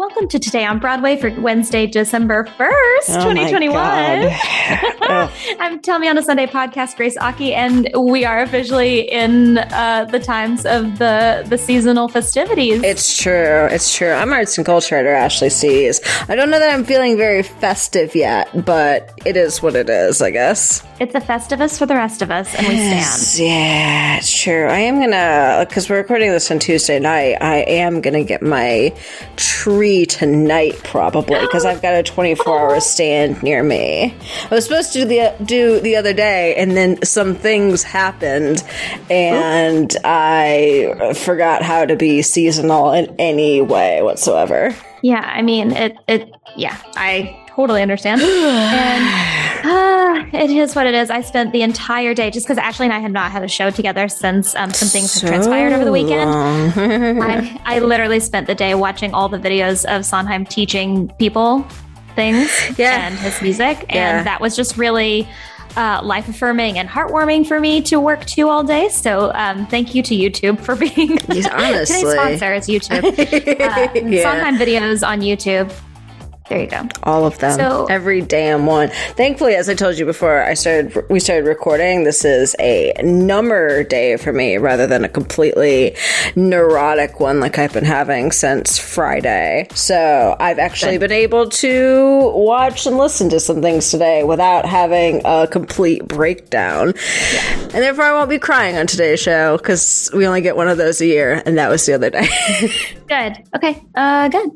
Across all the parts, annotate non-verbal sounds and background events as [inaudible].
Welcome to Today on Broadway for Wednesday, December 1st, Oh 2021. God. [laughs] I'm Tell Me on a Sunday podcast, Grace Aki, and we are officially in uh, the times of the, the seasonal festivities. It's true. It's true. I'm arts and culture editor Ashley Sees. I don't know that I'm feeling very festive yet, but it is what it is, I guess. It's a festivus for the rest of us, and we stand. Yeah, it's true. I am gonna, because we're recording this on Tuesday night, I am gonna get my tree tonight, probably, because I've got a 24 hour stand near me. I was supposed to do the, do the other day, and then some things happened, and I forgot how to be seasonal in any way whatsoever. Yeah, I mean, it, it, yeah, I totally understand. and [sighs] uh, it is what it is. I spent the entire day just because Ashley and I had not had a show together since um, some things have transpired over the weekend. I, I literally spent the day watching all the videos of Sondheim teaching people things [laughs] Yeah. and his music. Yeah. And that was just really uh, life affirming and heartwarming for me to work to all day. So um, thank you to YouTube for [laughs] being [laughs] honestly. today's sponsor is YouTube. Uh, Yeah. Sondheim videos on YouTube. There you go. All of them. So- Every damn one. Thankfully, as I told you before, I started we started recording. This is a number day for me rather than a completely neurotic one like I've been having since Friday. So I've actually been able to watch and listen to some things today without having a complete breakdown. And therefore I won't be crying on today's show because we only get one of those a year, and that was the other day. [laughs] Good. Okay. Uh, good.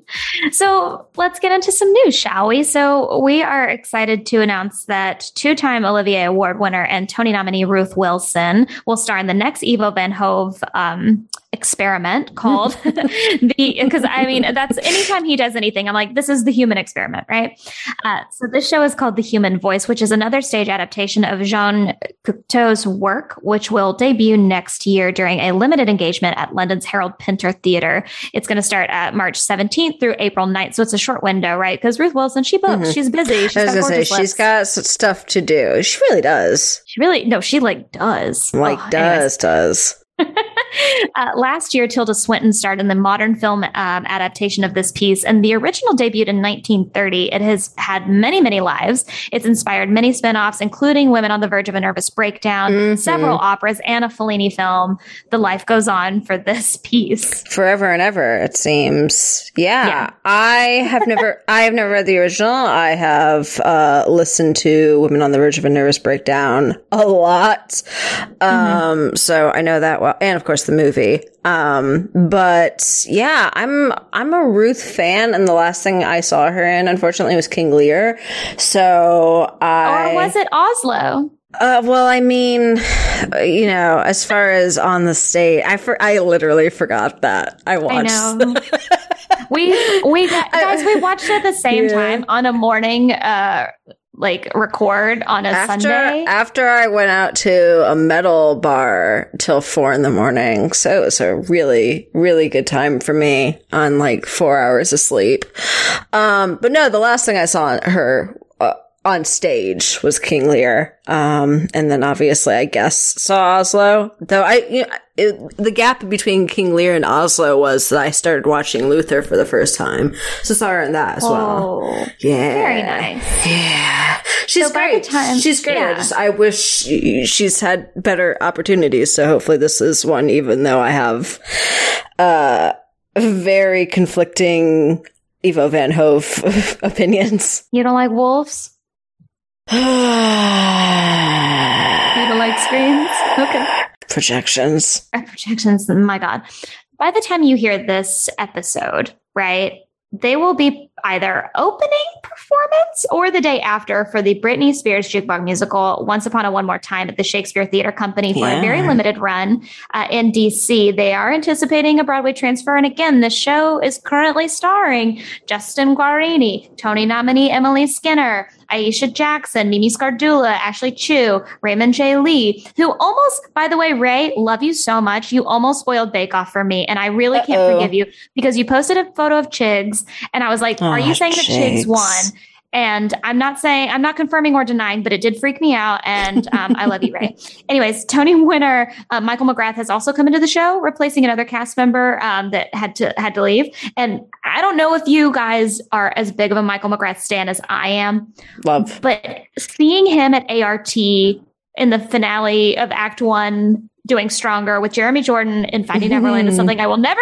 So let's get into some news, shall we? So we are excited to announce that two-time Olivier Award winner and Tony nominee Ruth Wilson will star in the next Ivo van Hove um, experiment called [laughs] [laughs] the. Because I mean, that's anytime he does anything, I'm like, this is the human experiment, right? Uh, so this show is called The Human Voice, which is another stage adaptation of Jean Cocteau's work, which will debut next year during a limited engagement at London's Harold Pinter Theatre. It's going to start at March 17th through April 9th. So it's a short window, right? Because Ruth Wilson, she books. She's busy. She's Mm-hmm. I was got gonna say she's got stuff to do. She really does. She really, no, she like does. Like Oh, anyways. does does. [laughs] Uh, last year, Tilda Swinton starred in the modern film um, adaptation of this piece, and the original debuted in 1930. It has had many, many lives. It's inspired many spin offs, including Women on the Verge of a Nervous Breakdown, Mhm. several operas, and a Fellini film. The life goes on for this piece. forever and ever it seems yeah, Yeah. i have never [laughs] i have never read the original i have uh listened to women on the verge of a nervous breakdown a lot um so i know that well and of course the movie um but yeah i'm i'm a ruth fan and the last thing i saw her in unfortunately was king lear so i Or was it Oslo? uh, well, I mean, you know, as far as on the state, I for, I literally forgot that I I watched. know. we we got, [laughs] guys we watched it at the same Yeah. time on a morning uh like record on a After Sunday. after I went out to a metal bar till four in the morning, so it was a really really good time for me on like four hours of sleep. Um, but no, the last thing I saw her. On stage was King Lear, um, and then obviously I guess saw Oslo. Though I, you know, it, the gap between King Lear and Oslo was that I started watching Luther for the first time, so saw her in that as well. Oh, Yeah, very nice. Yeah, she's So great. time- she's great. I just I wish she- she's had better opportunities. So hopefully this is one. Even though I have uh very conflicting Ivo van Hove [laughs] opinions. You don't like wolves? [sighs] You don't screens? Okay. Projections. Projections, my God. By the time you hear this episode, right, they will be either opening performance or the day after for the Britney Spears jukebox musical Once Upon a One More Time at the Shakespeare Theater Company for a very limited run uh, in DC. They are anticipating a Broadway transfer. And again, the show is currently starring Justin Guarini, Tony nominee Emily Skinner, Aisha Jackson, Mimi Scardula, Ashley Chu, Raymond J. Lee, who almost, by the way, Ray, love you so much. You almost spoiled Bake Off for me. And I really can't forgive you because you posted a photo of Chigs and I was like, Aw, are you oh, saying that Chigs Chigs. won? And I'm not saying, I'm not confirming or denying, but it did freak me out. And um, I love you, Ray. [laughs] Anyways, Tony winner uh, Michael McGrath has also come into the show, replacing another cast member um, that had to had to leave. And I don't know if you guys are as big of a Michael McGrath stan as I am. Love. But seeing him at ART in the finale of Act One doing stronger with Jeremy Jordan in Finding Neverland is [laughs] something I will never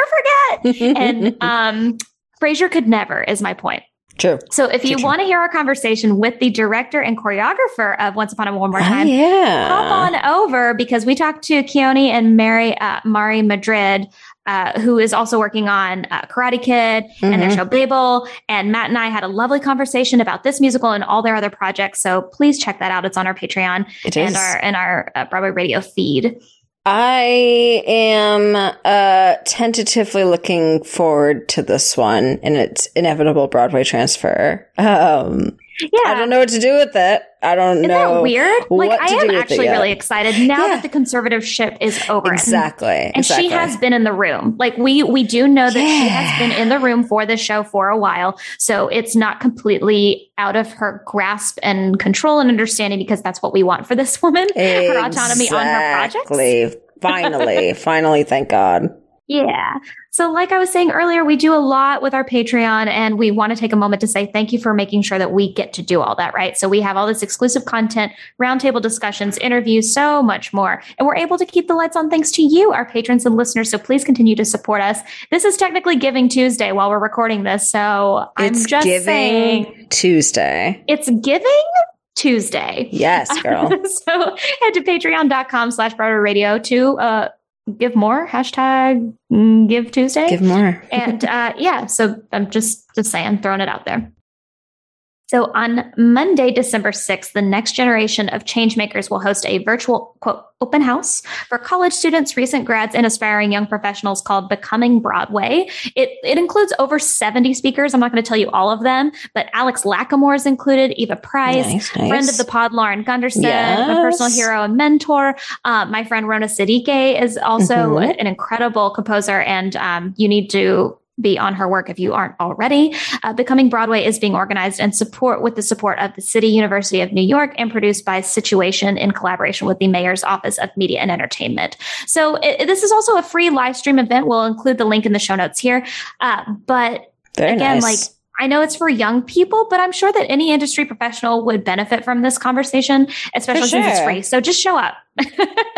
forget. [laughs] and um, Frasier could never, is my point. True. So if you want to hear our conversation with the director and choreographer of Once Upon a One More Oh, Time, yeah. hop on over because we talked to Keone and Mary uh, Mari Madrid. Uh, who is also working on uh, Karate Kid and their Mhm. show Babel. And Matt and I had a lovely conversation about this musical and all their other projects. So please check that out. It's on our Patreon and our and our uh, Broadway Radio feed. I am uh tentatively looking forward to this one and its inevitable Broadway transfer. Um Yeah, I don't know what to do with it. I don't Isn't know that weird? Like I am do with it actually really excited now Yeah. that the conservatorship is over. Exactly. And exactly. she has been in the room. Like we we do know that she has been in the room for the show for a while. So it's not completely out of her grasp and control and understanding because that's what we want for this woman. Her autonomy on her projects. Exactly. Finally, [laughs] finally, thank God. Yeah. So, like I was saying earlier, we do a lot with our Patreon, and we want to take a moment to say thank you for making sure that we get to do all that, right? So, we have all this exclusive content, roundtable discussions, interviews, so much more. And we're able to keep the lights on thanks to you, our patrons and listeners. So, please continue to support us. This is technically Giving Tuesday while we're recording this. So, I'm it's just giving saying Tuesday. it's Giving Tuesday. Yes, girl. [laughs] so head to patreon.com slash Broadway radio to uh, give more hashtag mm, give Tuesday. Give more. and uh, yeah, so I'm just just saying, throwing it out there. So on Monday, December 6th, the next generation of changemakers will host a virtual quote open house for college students, recent grads, and aspiring young professionals called Becoming Broadway. It it includes over 70 speakers. I'm not going to tell you all of them, but Alex Lacamoire is included, Eva Price, Nice, nice. friend of the pod, Lauren Gunderson, my personal hero and mentor. Uh, my friend Rona Siddiqui is also Mhm. an incredible composer, and um, you need to be on her work if you aren't already. Uh, Becoming Broadway is being organized and support with the support of the City University of New York and produced by Situation in collaboration with the Mayor's Office of Media and Entertainment. So it, this is also a free live stream event. We'll include the link in the show notes here. Uh, but Very again, nice. like I know it's for young people, but I'm sure that any industry professional would benefit from this conversation, especially since it's free. So just show up. [laughs]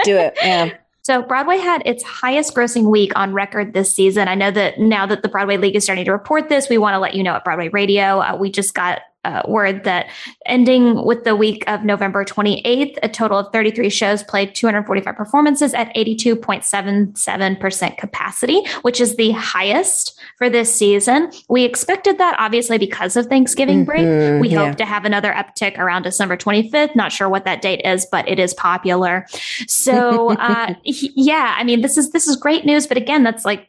do it. Yeah. So Broadway had its highest grossing week on record this season. I know that now that the Broadway League is starting to report this, we want to let you know at Broadway Radio. Uh, we just got uh, word that ending with the week of November 28th, a total of 33 shows played 245 performances at 82.77% capacity, which is the highest for this season. We expected that obviously because of Thanksgiving break. Mhm, We yeah. hope to have another uptick around December 25th. Not sure what that date is, but it is popular. So, [laughs] uh, yeah, I mean, this is this is great news. But again, that's like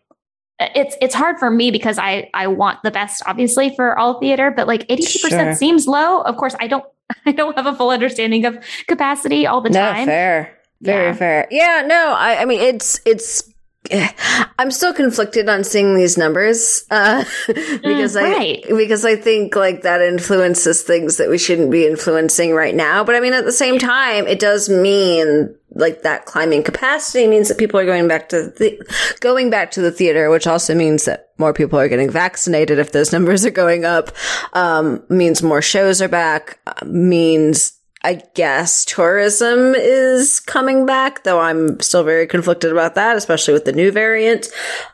Uh, it's it's hard for me because I I want the best, obviously, for all theater. But like 82 Sure. percent seems low. Of course, I don't [laughs] I don't have a full understanding of capacity all the No, time. fair. Very Yeah. fair. Yeah, no, I, I mean, it's, it's, [sighs] I'm still conflicted on seeing these numbers, uh, [laughs] because I, Mm, right. because I think like that influences things that we shouldn't be influencing right now. But I mean, at the same time, it does mean like that climbing capacity means that people are going back to the, going back to the theater, which also means that more people are getting vaccinated. If those numbers are going up, um, means more shows are back, uh, means I guess tourism is coming back, though I'm still very conflicted about that, especially with the new variant.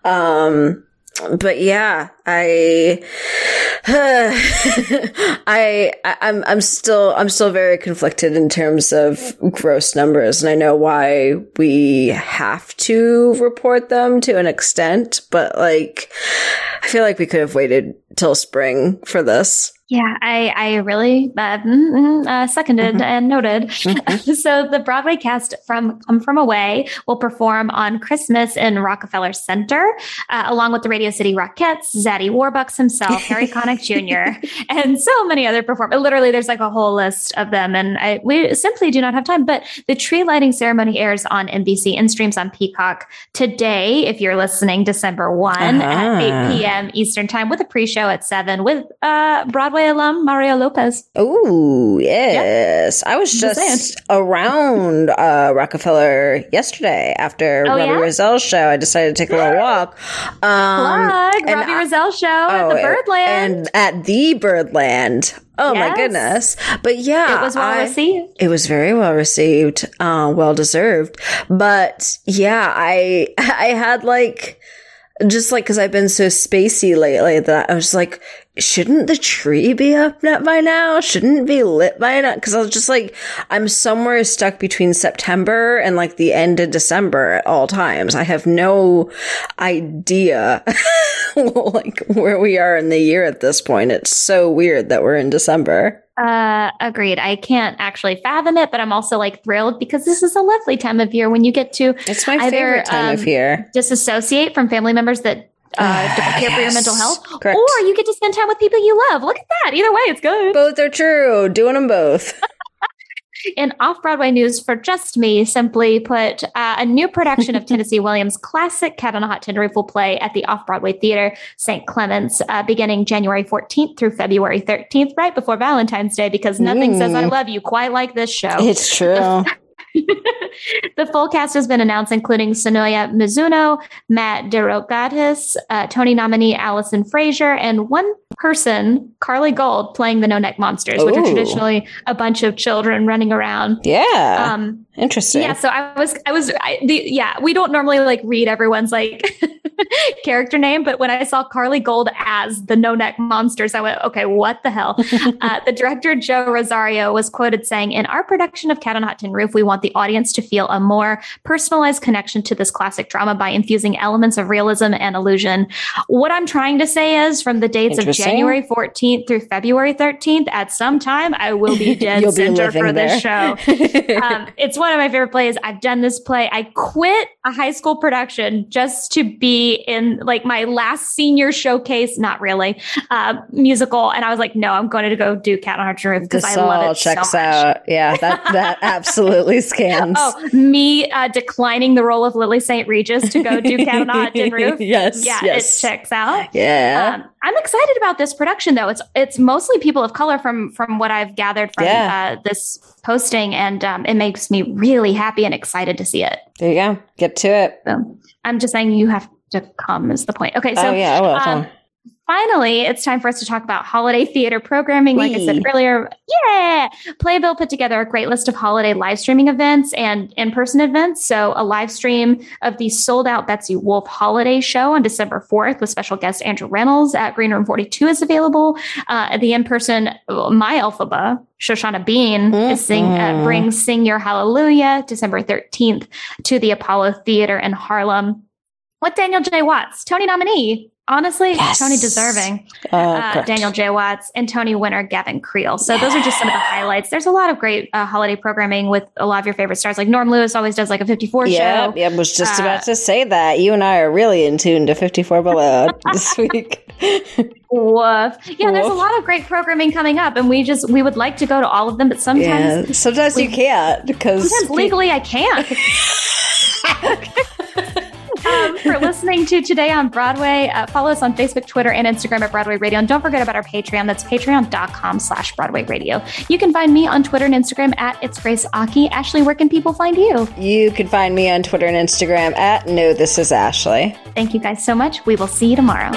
Um, but yeah, [sighs] I, I, I'm, I'm still, I'm still very conflicted in terms of gross numbers. And I know why we have to report them to an extent, but like, I feel like we could have waited till spring for this. Yeah, I, I really uh, mm, mm, uh, seconded Mhm. and noted. [laughs] so the Broadway cast from Come From Away will perform on Christmas in Rockefeller Center, uh, along with the Radio City Rockettes, Zaddy Warbucks himself, Harry Connick Jr., [laughs] and so many other performers. Literally, there's like a whole list of them, and I, we simply do not have time. But the tree lighting ceremony airs on NBC and streams on Peacock today. If you're listening, December one Uh-huh. at 8 p.m. Eastern Time, with a pre-show at seven, with uh, Broadway Broadway alum Mario Lopez. Oh, yes. I was Just just around uh, Rockefeller yesterday after Oh, Robbie yeah? Rozelle's show. I decided to take a little walk. Um, Plug Robbie I- Rozelle show at the Oh, Birdland. And at the Birdland. Oh my goodness. But yeah. it was well I- received. It was very well received, uh, well deserved. But yeah, I, [laughs] I had like, just like, cause I've been so spacey lately that I was like, shouldn't the tree be up by now? Shouldn't it be lit by now? Cause I was just like, I'm somewhere stuck between September and like the end of December at all times. I have no idea [laughs] like where we are in the year at this point. It's so weird that we're in December. Uh, agreed. I can't actually fathom it, but I'm also like thrilled because this is a lovely time of year when you get to It's my Either, favorite time of um, year. disassociate from family members that uh, care for your mental health, Correct. or you get to spend time with people you love. Look at that. Either way, it's good. Both are true. Doing them both. [laughs] In off Broadway news for just me, simply put, uh, a new production of [laughs] Tennessee Williams' classic Cat on a Hot Tin Roof will play at the Off Broadway Theater, St. Clements, uh, beginning January 14th through February 13th, right before Valentine's Day, because nothing says I Mm. love you quite like this show. It's true. [laughs] [laughs] the full cast has been announced, including Sonoya Mizuno, Matt DeRogatis, uh, Tony nominee Alison Fraser, and one person, Carly Gold, playing the No Neck Monsters, which are traditionally a bunch of children running around. Yeah. Um, Interesting. yeah, so I was, I was, I, the, yeah, we don't normally like read everyone's like [laughs] [laughs] character name, but when I saw Carly Gold as the No Neck Monsters, I went, okay, what the hell? [laughs] uh, the director Joe Rosario was quoted saying, "In our production of Cat on a Hot Tin Roof, we want the audience to feel a more personalized connection to this classic drama by infusing elements of realism and illusion." What I'm trying to say is, from the dates of January 14th through February 13th, at some time I will be [laughs] dead center for this show um, it's one of my favorite plays. I've done this play. I quit a high school production just to be in like my last senior showcase, not really, uh, musical. And I was like, no, I'm going to go do Cat on Archer Roof because I love it checks so much. out. Yeah, that that [laughs] absolutely scans. Oh, me uh, declining the role of Lily St. Regis to go do Cat on a Hot [laughs] Roof. yes. Yeah, yes. it checks out. yeah. Um, I'm excited about this production, though. It's it's mostly people of color from from what I've gathered from Yeah. uh, this posting, and um, it makes me really happy and excited to see it. there you go. Get to it. So I'm just saying you have to come is the point. Okay, so oh yeah, I will. um, finally, it's time for us to talk about holiday theater programming. Like I said earlier, yeah, Playbill put together a great list of holiday live streaming events and in person events. So, a live stream of the sold out Betsy Wolfe holiday show on December 4th with special guest Andrew Reynolds at Green Room 42 is available. Uh, the in person My Elphaba, Shoshana Bean, is sing, uh, Mhm. brings Sing Your Hallelujah December 13th to the Apollo Theater in Harlem with Daniel J. Watts, Tony nominee. Honestly, Yes. Tony deserving. Uh, Uh. Daniel J. Watts and Tony winner Gavin Creel. So those are just some of the highlights. There's a lot of great uh, holiday programming with a lot of your favorite stars. Like Norm Lewis always does like a 54 Yeah, show. yeah, I was just Uh, about to say that. You and I are really in tune to 54 Below [laughs] this week. Woof. Yeah, there's a lot of great programming coming up, and we just we would like to go to all of them, but sometimes yeah, sometimes you can't because sometimes legally I can't. [laughs] [laughs] um, for listening to Today on Broadway, uh, follow us on Facebook, Twitter, and Instagram at Broadway Radio. And don't forget about our Patreon. That's patreon.com slash Broadway Radio. You can find me on Twitter and Instagram at It's Grace Aki. Ashley, where can people find you? you can find me on Twitter and Instagram at No This Is Ashley. Thank you guys so much. We will see you tomorrow.